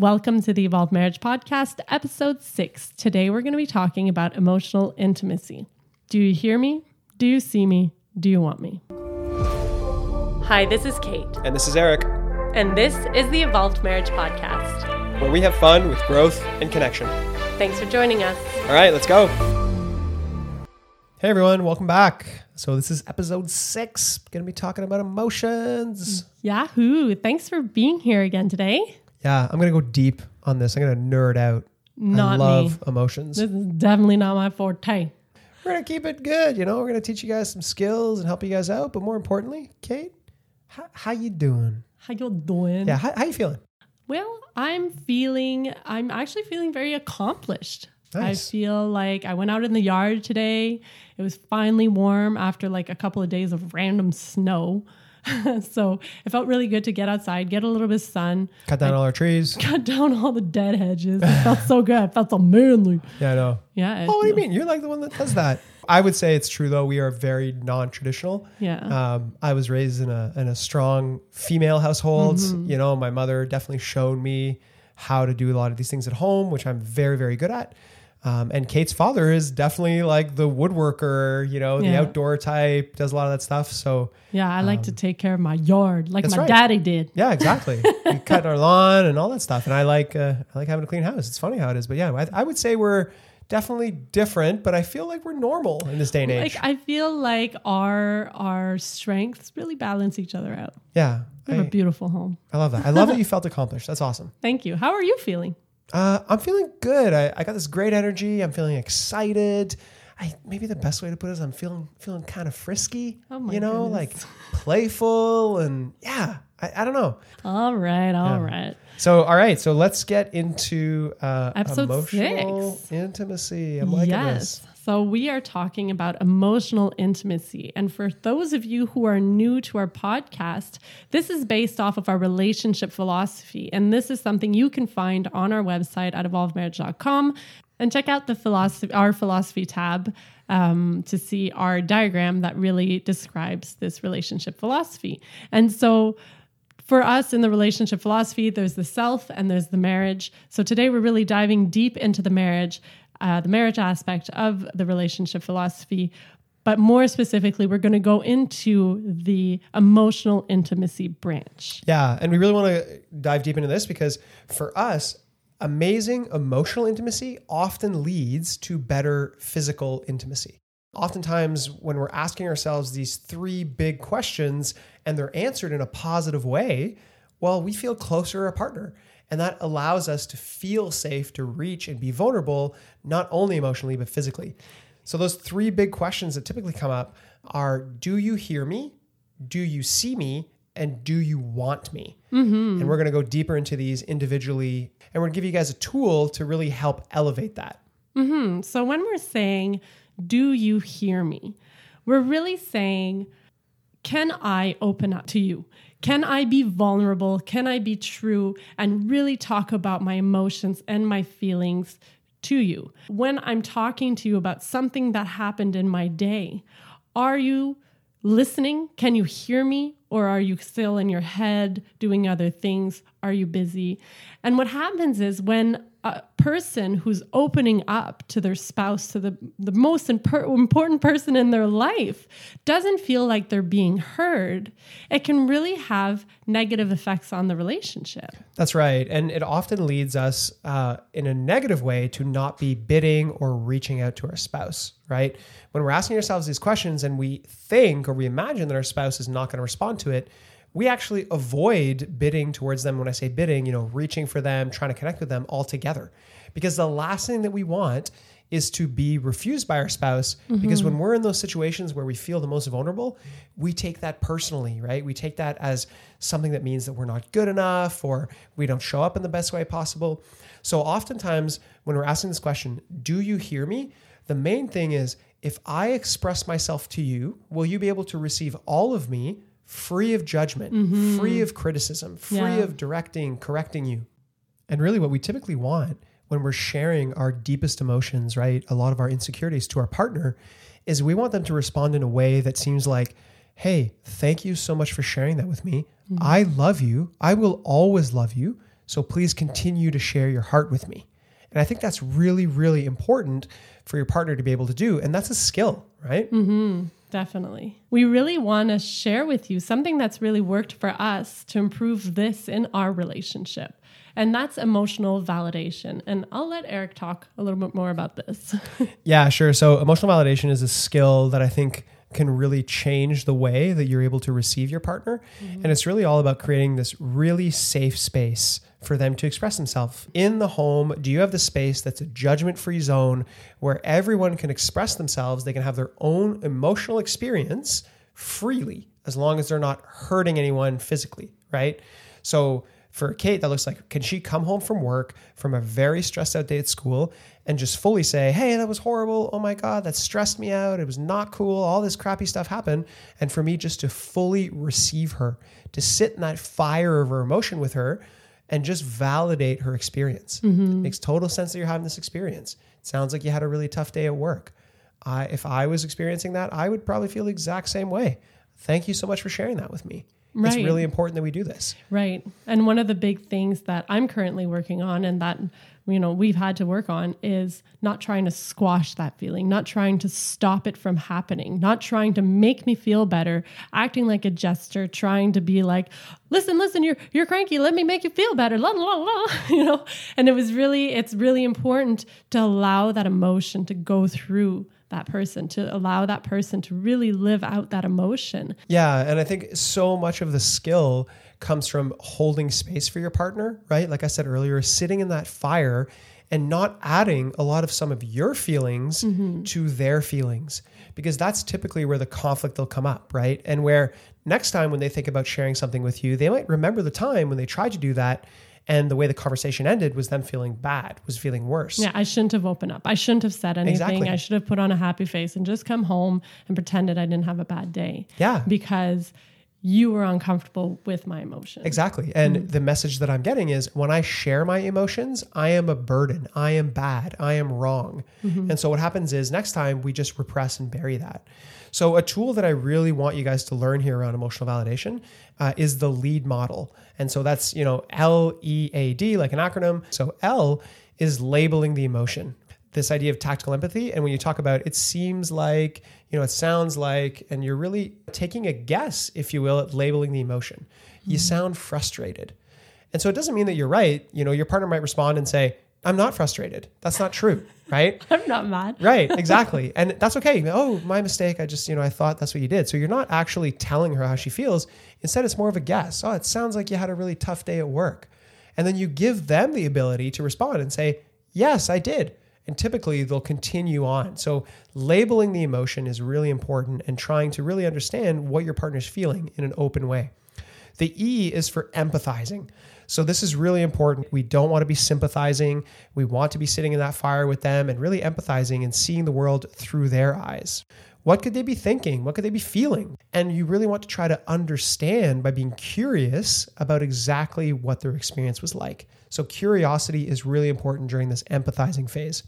Welcome to the Evolved Marriage Podcast, episode six. Today we're going to be talking about emotional intimacy. Do you hear me? Do you see me? Do you want me? Hi, this is Kate, And this is Eric, and this is the Evolved Marriage Podcast. where we have fun with growth and connection. Thanks for joining us. All right, let's go. Hey everyone, welcome back. So this is episode six. Going to be talking about emotions. Yahoo! Thanks for being here again today. Yeah, I'm to go deep on this. I'm to nerd out. Not I me. love emotions. This is definitely not my forte. We're to keep it good. You know, we're to teach you guys some skills and help you guys out. But more importantly, Kate, how, how you doing? How you doing? Yeah, how, how you feeling? Well, I'm feeling, I'm actually feeling very accomplished. Nice. I feel like I went out in the yard today. It was finally warm after like a couple of days of random snow. so it felt really good to get outside, get a little bit of sun, Cut down all our trees. cut down all the dead hedges. It felt so good. It felt so manly. Yeah, I know. Yeah. Oh, what do you mean? You're like the one that does that. I would say it's true though. We are very non-traditional. Yeah. Um, I was raised in a in a strong female household. Mm-hmm. You know, my mother definitely showed me how to do a lot of these things at home, which I'm very very good at. Um, and Kate's father is definitely like the woodworker, you know, the outdoor type, does a lot of that stuff. So yeah. I like to take care of my yard like um, my right. daddy did. yeah, exactly. we cut our lawn and all that stuff. And I like uh, I like having a clean house. It's funny how it is, but yeah, I, I would say we're definitely different, but I feel like we're normal in this day and age. Like I feel like our our strengths really balance each other out. yeah, We have a I, beautiful home. I love that. I love that you felt accomplished. That's awesome. Thank you. How are you feeling? Uh, I'm feeling good. I, I got this great energy. I'm feeling excited. I maybe the best way to put it is I'm feeling feeling kind of frisky. Oh my you know, goodness. like playful and yeah. I, I don't know. All right, all right. So all right, so let's get into uh, Episode emotional six. intimacy. I'm liking yes. this. So we are talking about emotional intimacy. And for those of you who are new to our podcast, this is based off of our relationship philosophy. And this is something you can find on our website at evolvedmarriage.com and check out the philosophy our philosophy tab um, to see our diagram that really describes this relationship philosophy. And so for us in the relationship philosophy, there's the self and there's the marriage. So today we're really diving deep into the marriage, uh, the marriage aspect of the relationship philosophy. But more specifically, we're going to go into the emotional intimacy branch. Yeah, and we really want to dive deep into this because for us, amazing emotional intimacy often leads to better physical intimacy. Oftentimes, when we're asking ourselves these three big questions and they're answered in a positive way, well, we feel closer to our partner. And that allows us to feel safe to reach and be vulnerable, not only emotionally, but physically. So, those three big questions that typically come up are Do you hear me? Do you see me? And do you want me? Mm-hmm. And we're going to go deeper into these individually. And we're going to give you guys a tool to really help elevate that. Mm-hmm. So when we're saying, Do you hear me? We're really saying, Can I open up to you? Can I be vulnerable? Can I be true and really talk about my emotions and my feelings to you? When I'm talking to you about something that happened in my day, are you listening? Can you hear me? Or are you still in your head doing other things? Are you busy? And what happens is when a person who's opening up to their spouse, to the, the most imper- important person in their life, doesn't feel like they're being heard, it can really have negative effects on the relationship. That's right. And it often leads us uh, in a negative way to not be bidding or reaching out to our spouse, right? When we're asking ourselves these questions and we think or we imagine that our spouse is not going to respond to it, we actually avoid bidding towards them. When I say bidding, you know, reaching for them, trying to connect with them altogether. Because the last thing that we want is to be refused by our spouse because mm-hmm. when we're in those situations where we feel the most vulnerable, we take that personally, right? We take that as something that means that we're not good enough or we don't show up in the best way possible. So oftentimes when we're asking this question, do you hear me? The main thing is if I express myself to you, will you be able to receive all of me free of judgment, free of criticism, free Yeah. of directing, correcting you? And really, what we typically want when we're sharing our deepest emotions, right? A lot of our insecurities to our partner is we want them to respond in a way that seems like, hey, thank you so much for sharing that with me. I love you. I will always love you. So please continue to share your heart with me. And I think that's really, really important for your partner to be able to do. And that's a skill, right? Mm-hmm. Definitely. We really want to share with you something that's really worked for us to improve this in our relationship. And that's emotional validation. And I'll let Eric talk a little bit more about this. yeah, sure. So, emotional validation is a skill that I think can really change the way that you're able to receive your partner. Mm-hmm. And it's really all about creating this really safe space for them to express themselves. In the home, do you have the space that's a judgment free zone where everyone can express themselves? They can have their own emotional experience freely as long as they're not hurting anyone physically, right? So, for Kate, that looks like can she come home from work from a very stressed out day at school and just fully say, Hey, that was horrible. Oh my God, that stressed me out. It was not cool. All this crappy stuff happened. And for me, just to fully receive her, to sit in that fire of her emotion with her and just validate her experience. Mm-hmm. makes total sense that you're having this experience. It sounds like you had a really tough day at work. I, if I was experiencing that, I would probably feel the exact same way. Thank you so much for sharing that with me. Right. It's really important that we do this. Right. And one of the big things that I'm currently working on and that you know we've had to work on is not trying to squash that feeling, not trying to stop it from happening, not trying to make me feel better, acting like a jester, trying to be like, "Listen, listen, you're you're cranky, let me make you feel better." La la la, you know? And it was really it's really important to allow that emotion to go through that person, to allow that person to really live out that emotion. Yeah. And I think so much of the skill comes from holding space for your partner, right? Like I said earlier, sitting in that fire and not adding a lot of some of your feelings mm-hmm. to their feelings because that's typically where the conflict will come up, right? And where next time when they think about sharing something with you, they might remember the time when they tried to do that and the way the conversation ended was them feeling bad, was feeling worse. Yeah, I shouldn't have opened up. I shouldn't have said anything. Exactly. I should have put on a happy face and just come home and pretended I didn't have a bad day. Yeah. Because you were uncomfortable with my emotions. Exactly. And mm the message that I'm getting is when I share my emotions, I am a burden. I am bad. I am wrong. Mm-hmm. And so what happens is next time we just repress and bury that. So, a tool that I really want you guys to learn here around emotional validation uh, is the lead model. And so that's, you know, L E A D, like an acronym. So, L is labeling the emotion, this idea of tactical empathy. And when you talk about it seems like, you know, it sounds like, and you're really taking a guess, if you will, at labeling the emotion. You mm-hmm. sound frustrated. And so it doesn't mean that you're right. You know, your partner might respond and say, I'm not frustrated. That's not true, right? I'm not mad. right, exactly. And that's okay. Oh, my mistake. I just, you know, I thought that's what you did. So you're not actually telling her how she feels. Instead, it's more of a guess. Oh, it sounds like you had a really tough day at work. And then you give them the ability to respond and say, Yes, I did. And typically they'll continue on. So labeling the emotion is really important and trying to really understand what your partner's feeling in an open way. The E is for empathizing. So this is really important. We don't want to be sympathizing. We want to be sitting in that fire with them and really empathizing and seeing the world through their eyes. What could they be thinking? What could they be feeling? And you really want to try to understand by being curious about exactly what their experience was like. So, curiosity is really important during this empathizing phase.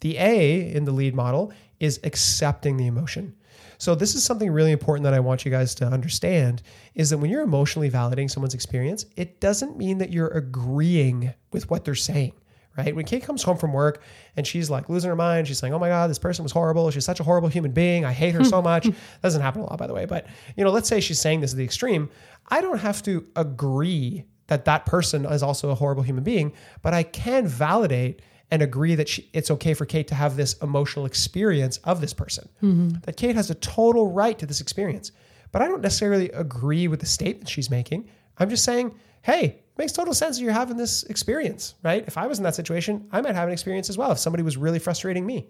The A in the lead model is accepting the emotion. So this is something really important that I want you guys to understand is that when you're emotionally validating someone's experience, it doesn't mean that you're agreeing with what they're saying right? When Kate comes home from work and she's like losing her mind, she's saying, "Oh my god, this person was horrible. She's such a horrible human being. I hate her so much." that doesn't happen a lot, by the way. But you know, let's say she's saying this at the extreme. I don't have to agree that that person is also a horrible human being, but I can validate and agree that she, it's okay for Kate to have this emotional experience of this person. Mm-hmm. That Kate has a total right to this experience. But I don't necessarily agree with the statement she's making. I'm just saying, hey, it makes total sense that you're having this experience, right? If I was in that situation, I might have an experience as well if somebody was really frustrating me.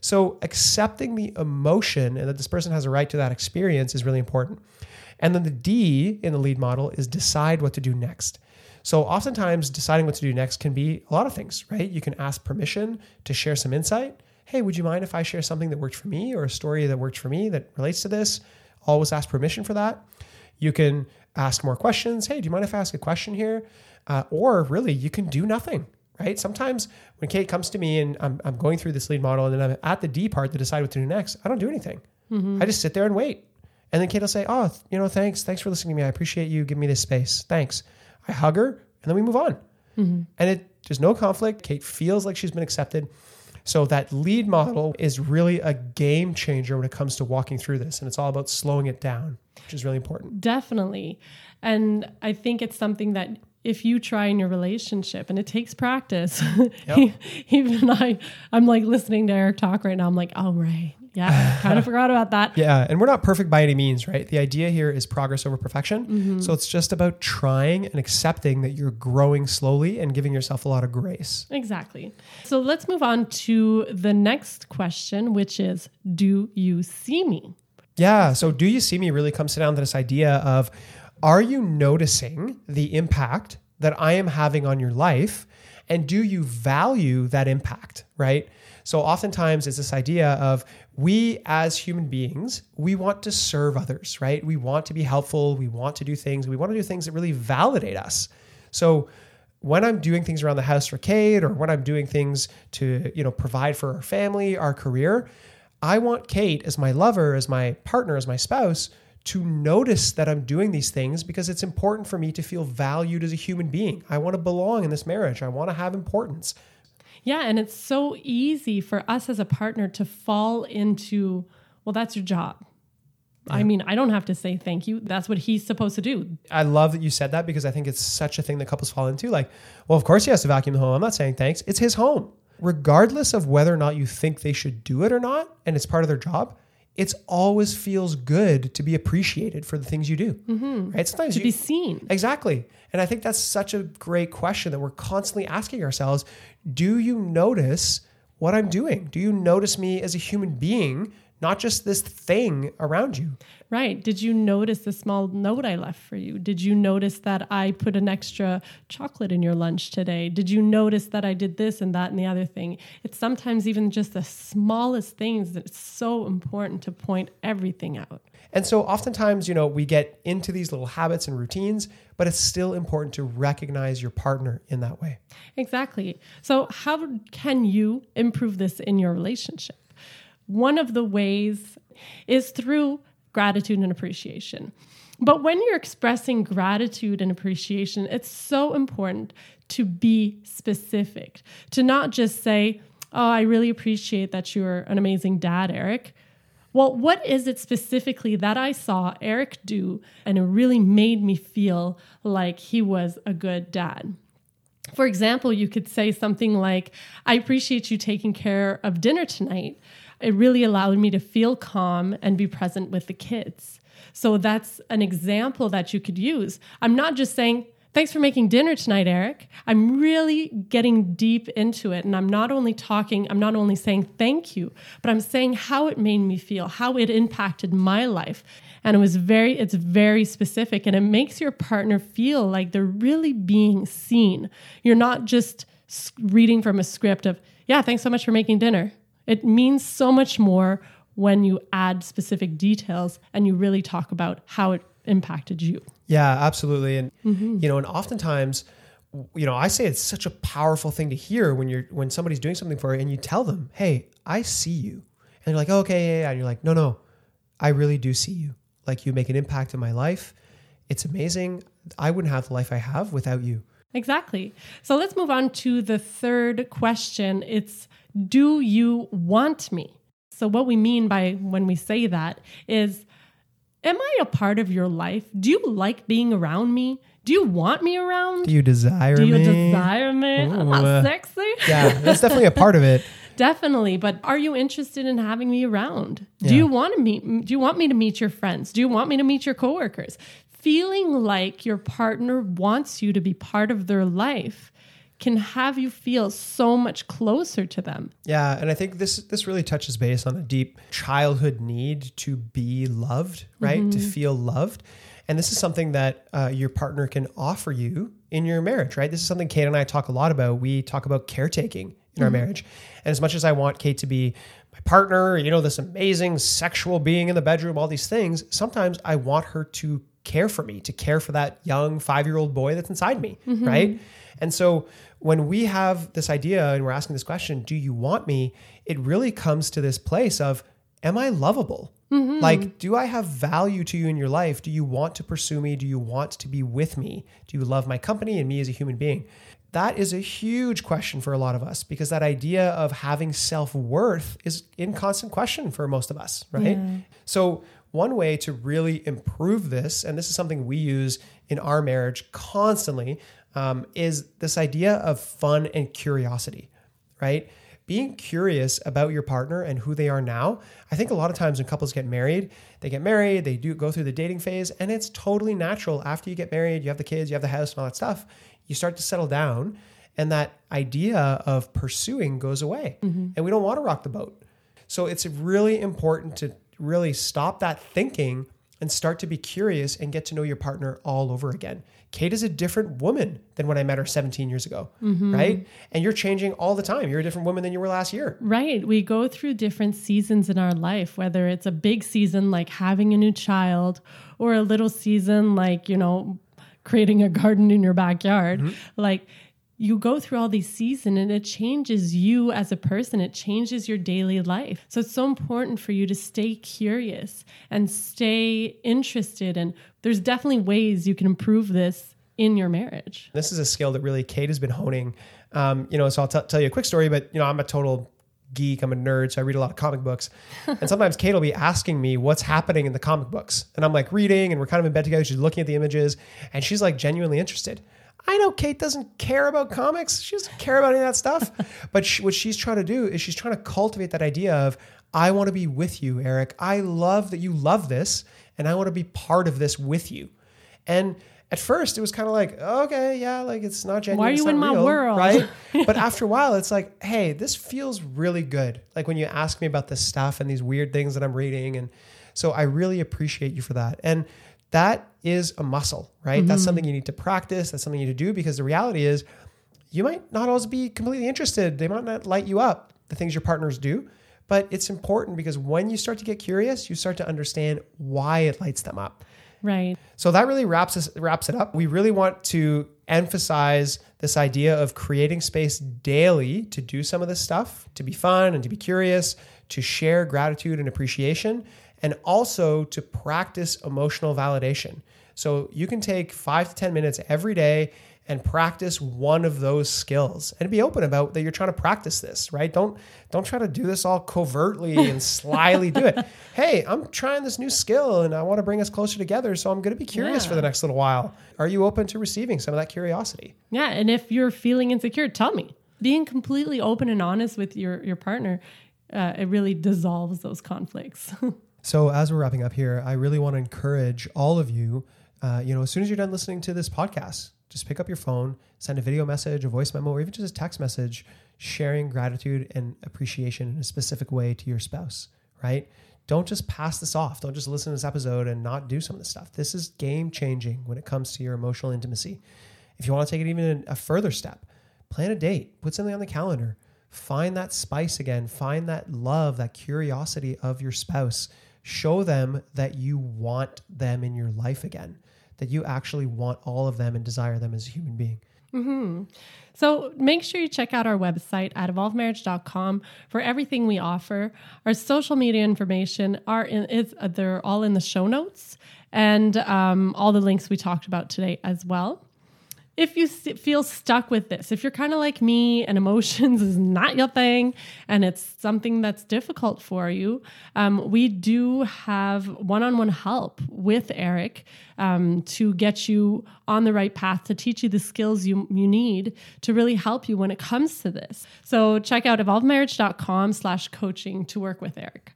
So accepting the emotion and that this person has a right to that experience is really important. And then the D in the lead model is decide what to do next. So oftentimes deciding what to do next can be a lot of things, right? You can ask permission to share some insight. Hey, would you mind if I share something that worked for me or a story that worked for me that relates to this? Always ask permission for that. You can ask more questions. Hey, do you mind if I ask a question here? Uh, or really, you can do nothing, right? Sometimes when Kate comes to me and I'm, I'm going through this lead model and then I'm at the D part to decide what to do next, I don't do anything. Mm-hmm. I just sit there and wait. And then Kate will say, Oh, you know, thanks. Thanks for listening to me. I appreciate you giving me this space. Thanks. I hug her and then we move on. And it there's no conflict. Kate feels like she's been accepted. So that lead model is really a game changer when it comes to walking through this. And it's all about slowing it down, which is really important. Definitely. And I think it's something that if you try in your relationship and it takes practice, even I, I'm like listening to Eric talk right now. I'm like, oh, right. Yeah. kind of forgot about that. Yeah. And we're not perfect by any means, right? The idea here is progress over perfection. Mm-hmm. So it's just about trying and accepting that you're growing slowly and giving yourself a lot of grace. Exactly. So let's move on to the next question, which is Do you see me? Yeah. So, do you see me really comes down to this idea of are you noticing the impact that I am having on your life? And do you value that impact? Right. So, oftentimes it's this idea of we as human beings, we want to serve others, right? We want to be helpful. We want to do things. We want to do things that really validate us. So, when I'm doing things around the house for Kate or when I'm doing things to, you know, provide for our family, our career, I want Kate as my lover, as my partner, as my spouse to notice that I'm doing these things because it's important for me to feel valued as a human being. I want to belong in this marriage. I want to have importance. Yeah. And it's so easy for us as a partner to fall into, well, that's your job. I mean, I don't have to say thank you. That's what he's supposed to do. I love that you said that because I think it's such a thing that couples fall into. Like, well, of course he has to vacuum the home. I'm not saying thanks. It's his home. Regardless of whether or not you think they should do it or not, and it's part of their job, it's always feels good to be appreciated for the things you do. Mm-hmm. Right? Sometimes To you, be seen. Exactly. And I think that's such a great question that we're constantly asking ourselves. Do you notice what I'm doing? Do you notice me as a human being, not just this thing around you? Right. Did you notice the small note I left for you? Did you notice that I put an extra chocolate in your lunch today? Did you notice that I did this and that and the other thing? It's sometimes even just the smallest things that it's so important to point everything out. And so oftentimes, you know, we get into these little habits and routines, but it's still important to recognize your partner in that way. Exactly. So, how can you improve this in your relationship? One of the ways is through gratitude and appreciation. But when you're expressing gratitude and appreciation, it's so important to be specific, to not just say, Oh, I really appreciate that you're an amazing dad, Eric. Well, what is it specifically that I saw Eric do and it really made me feel like he was a good dad? For example, you could say something like, I appreciate you taking care of dinner tonight. It really allowed me to feel calm and be present with the kids. So that's an example that you could use. I'm not just saying, Thanks for making dinner tonight, Eric. I'm really getting deep into it. And I'm not only talking, I'm not only saying thank you, but I'm saying how it made me feel, how it impacted my life. And it was very, it's very specific and it makes your partner feel like they're really being seen. You're not just reading from a script of, yeah, thanks so much for making dinner. It means so much more when you add specific details and you really talk about how it impacted you. Yeah, absolutely. And mm-hmm. you know, and oftentimes, you know, I say it's such a powerful thing to hear when you're when somebody's doing something for you and you tell them, "Hey, I see you," and they're like, oh, "Okay, yeah, yeah," and you're like, "No, no, I really do see you. Like you make an impact in my life. It's amazing. I wouldn't have the life I have without you." Exactly. So let's move on to the third question. It's do you want me? So, what we mean by when we say that is, am I a part of your life? Do you like being around me? Do you want me around? Do you desire me? Do you me? desire me? I'm Ooh, uh, not sexy. yeah, that's definitely a part of it. Definitely, but are you interested in having me around? Do Yeah. you want to meet do you want me to meet your friends? Do you want me to meet your coworkers? Feeling like your partner wants you to be part of their life can have you feel so much closer to them. Yeah, and I think this this really touches base on a deep childhood need to be loved, right? To feel loved, and this is something that uh, your partner can offer you in your marriage, right? This is something Kate and I talk a lot about. We talk about caretaking in our marriage, and as much as I want Kate to be my partner, you know, this amazing sexual being in the bedroom, all these things, sometimes I want her to care for me, to care for that young five year old boy that's inside me, mm-hmm. right? And so when we have this idea and we're asking this question, do you want me? It really comes to this place of, am I lovable? Mm-hmm. Like, do I have value to you in your life? Do you want to pursue me? Do you want to be with me? Do you love my company and me as a human being? That is a huge question for a lot of us because that idea of having self worth is in constant question for most of us, right? So, one way to really improve this, and this is something we use in our marriage constantly, um, is this idea of fun and curiosity, right? Being curious about your partner and who they are now. I think a lot of times when couples get married, they get married, they do go through the dating phase, and it's totally natural. After you get married, you have the kids, you have the house, and all that stuff, you start to settle down, and that idea of pursuing goes away. And we don't want to rock the boat. So it's really important to really stop that thinking and start to be curious and get to know your partner all over again. Kate is a different woman than when I met her 17 years ago, mm-hmm. right? And you're changing all the time. You're a different woman than you were last year. Right. We go through different seasons in our life, whether it's a big season like having a new child or a little season like, you know, creating a garden in your backyard. Mm-hmm. Like you go through all these seasons and it changes you as a person. It changes your daily life. So it's so important for you to stay curious and stay interested. And there's definitely ways you can improve this in your marriage. This is a skill that really Kate has been honing. Um, you know, so I'll t- tell you a quick story, but you know, I'm a total geek. I'm a nerd, so I read a lot of comic books. And sometimes Kate will be asking me what's happening in the comic books, and I'm like reading, and we're kind of in bed together. She's looking at the images, and she's like genuinely interested. I know Kate doesn't care about comics. She doesn't care about any of that stuff. But she, what she's trying to do is she's trying to cultivate that idea of, I want to be with you, Eric. I love that you love this, and I want to be part of this with you. And at first, it was kind of like, okay, yeah, like it's not genuine. Why are you in my real, world? right? but after a while, it's like, hey, this feels really good. Like when you ask me about this stuff and these weird things that I'm reading, and so I really appreciate you for that. And that is a muscle, right? That's mm-hmm. something you need to practice. That's something you need to do because the reality is, you might not always be completely interested. They might not light you up, the things your partners do. But it's important because when you start to get curious, you start to understand why it lights them up. Right. So that really wraps us, wraps it up. We really want to emphasize this idea of creating space daily to do some of this stuff, to be fun and to be curious, to share gratitude and appreciation, and also to practice emotional validation. So you can take five to 10 minutes every day and practice one of those skills and be open about that you're trying to practice this, right? Don't don't try to do this all covertly and slyly do it. Hey, I'm trying this new skill and I want to bring us closer together, so I'm going to be curious for the next little while. Are you open to receiving some of that curiosity? Yeah, and if you're feeling insecure, tell me. Being completely open and honest with your your partner, uh, it really dissolves those conflicts. So, as we're wrapping up here, I really want to encourage all of you. Uh, you know, as soon as you're done listening to this podcast, just pick up your phone, send a video message, a voice memo, or even just a text message, sharing gratitude and appreciation in a specific way to your spouse. Right? Don't just pass this off. Don't just listen to this episode and not do some of this stuff. This is game changing when it comes to your emotional intimacy. If you want to take it even a further step, plan a date, put something on the calendar, find that spice again, find that love, that curiosity of your spouse. Show them that you want them in your life again, that you actually want all of them and desire them as a human being. So make sure you check out our website at evolvedmarriage.com for everything we offer. Our social media information are in is they're all in the show notes and um, all the links we talked about today as well. If you feel stuck with this, if you're kind of like me and emotions is not your thing and it's something that's difficult for you, um, we do have one on one help with Eric um, to get you on the right path, to teach you the skills you, you need to really help you when it comes to this. So check out evolvedmarriage.com slash coaching to work with Eric.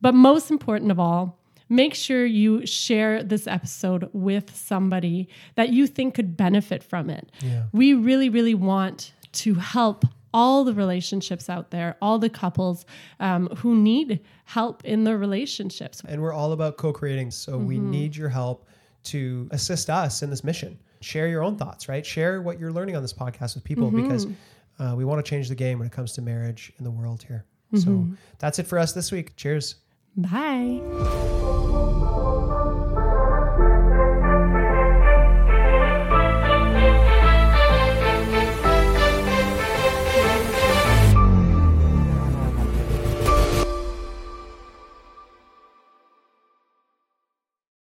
But most important of all, make sure you share this episode with somebody that you think could benefit from it. We really, really want to help all the relationships out there, all the couples um, who need help in their relationships. And we're all about co creating. So we need your help to assist us in this mission. Share your own thoughts, right? Share what you're learning on this podcast with people because uh, we want to change the game when it comes to marriage in the world here. So that's it for us this week. Cheers. Bye.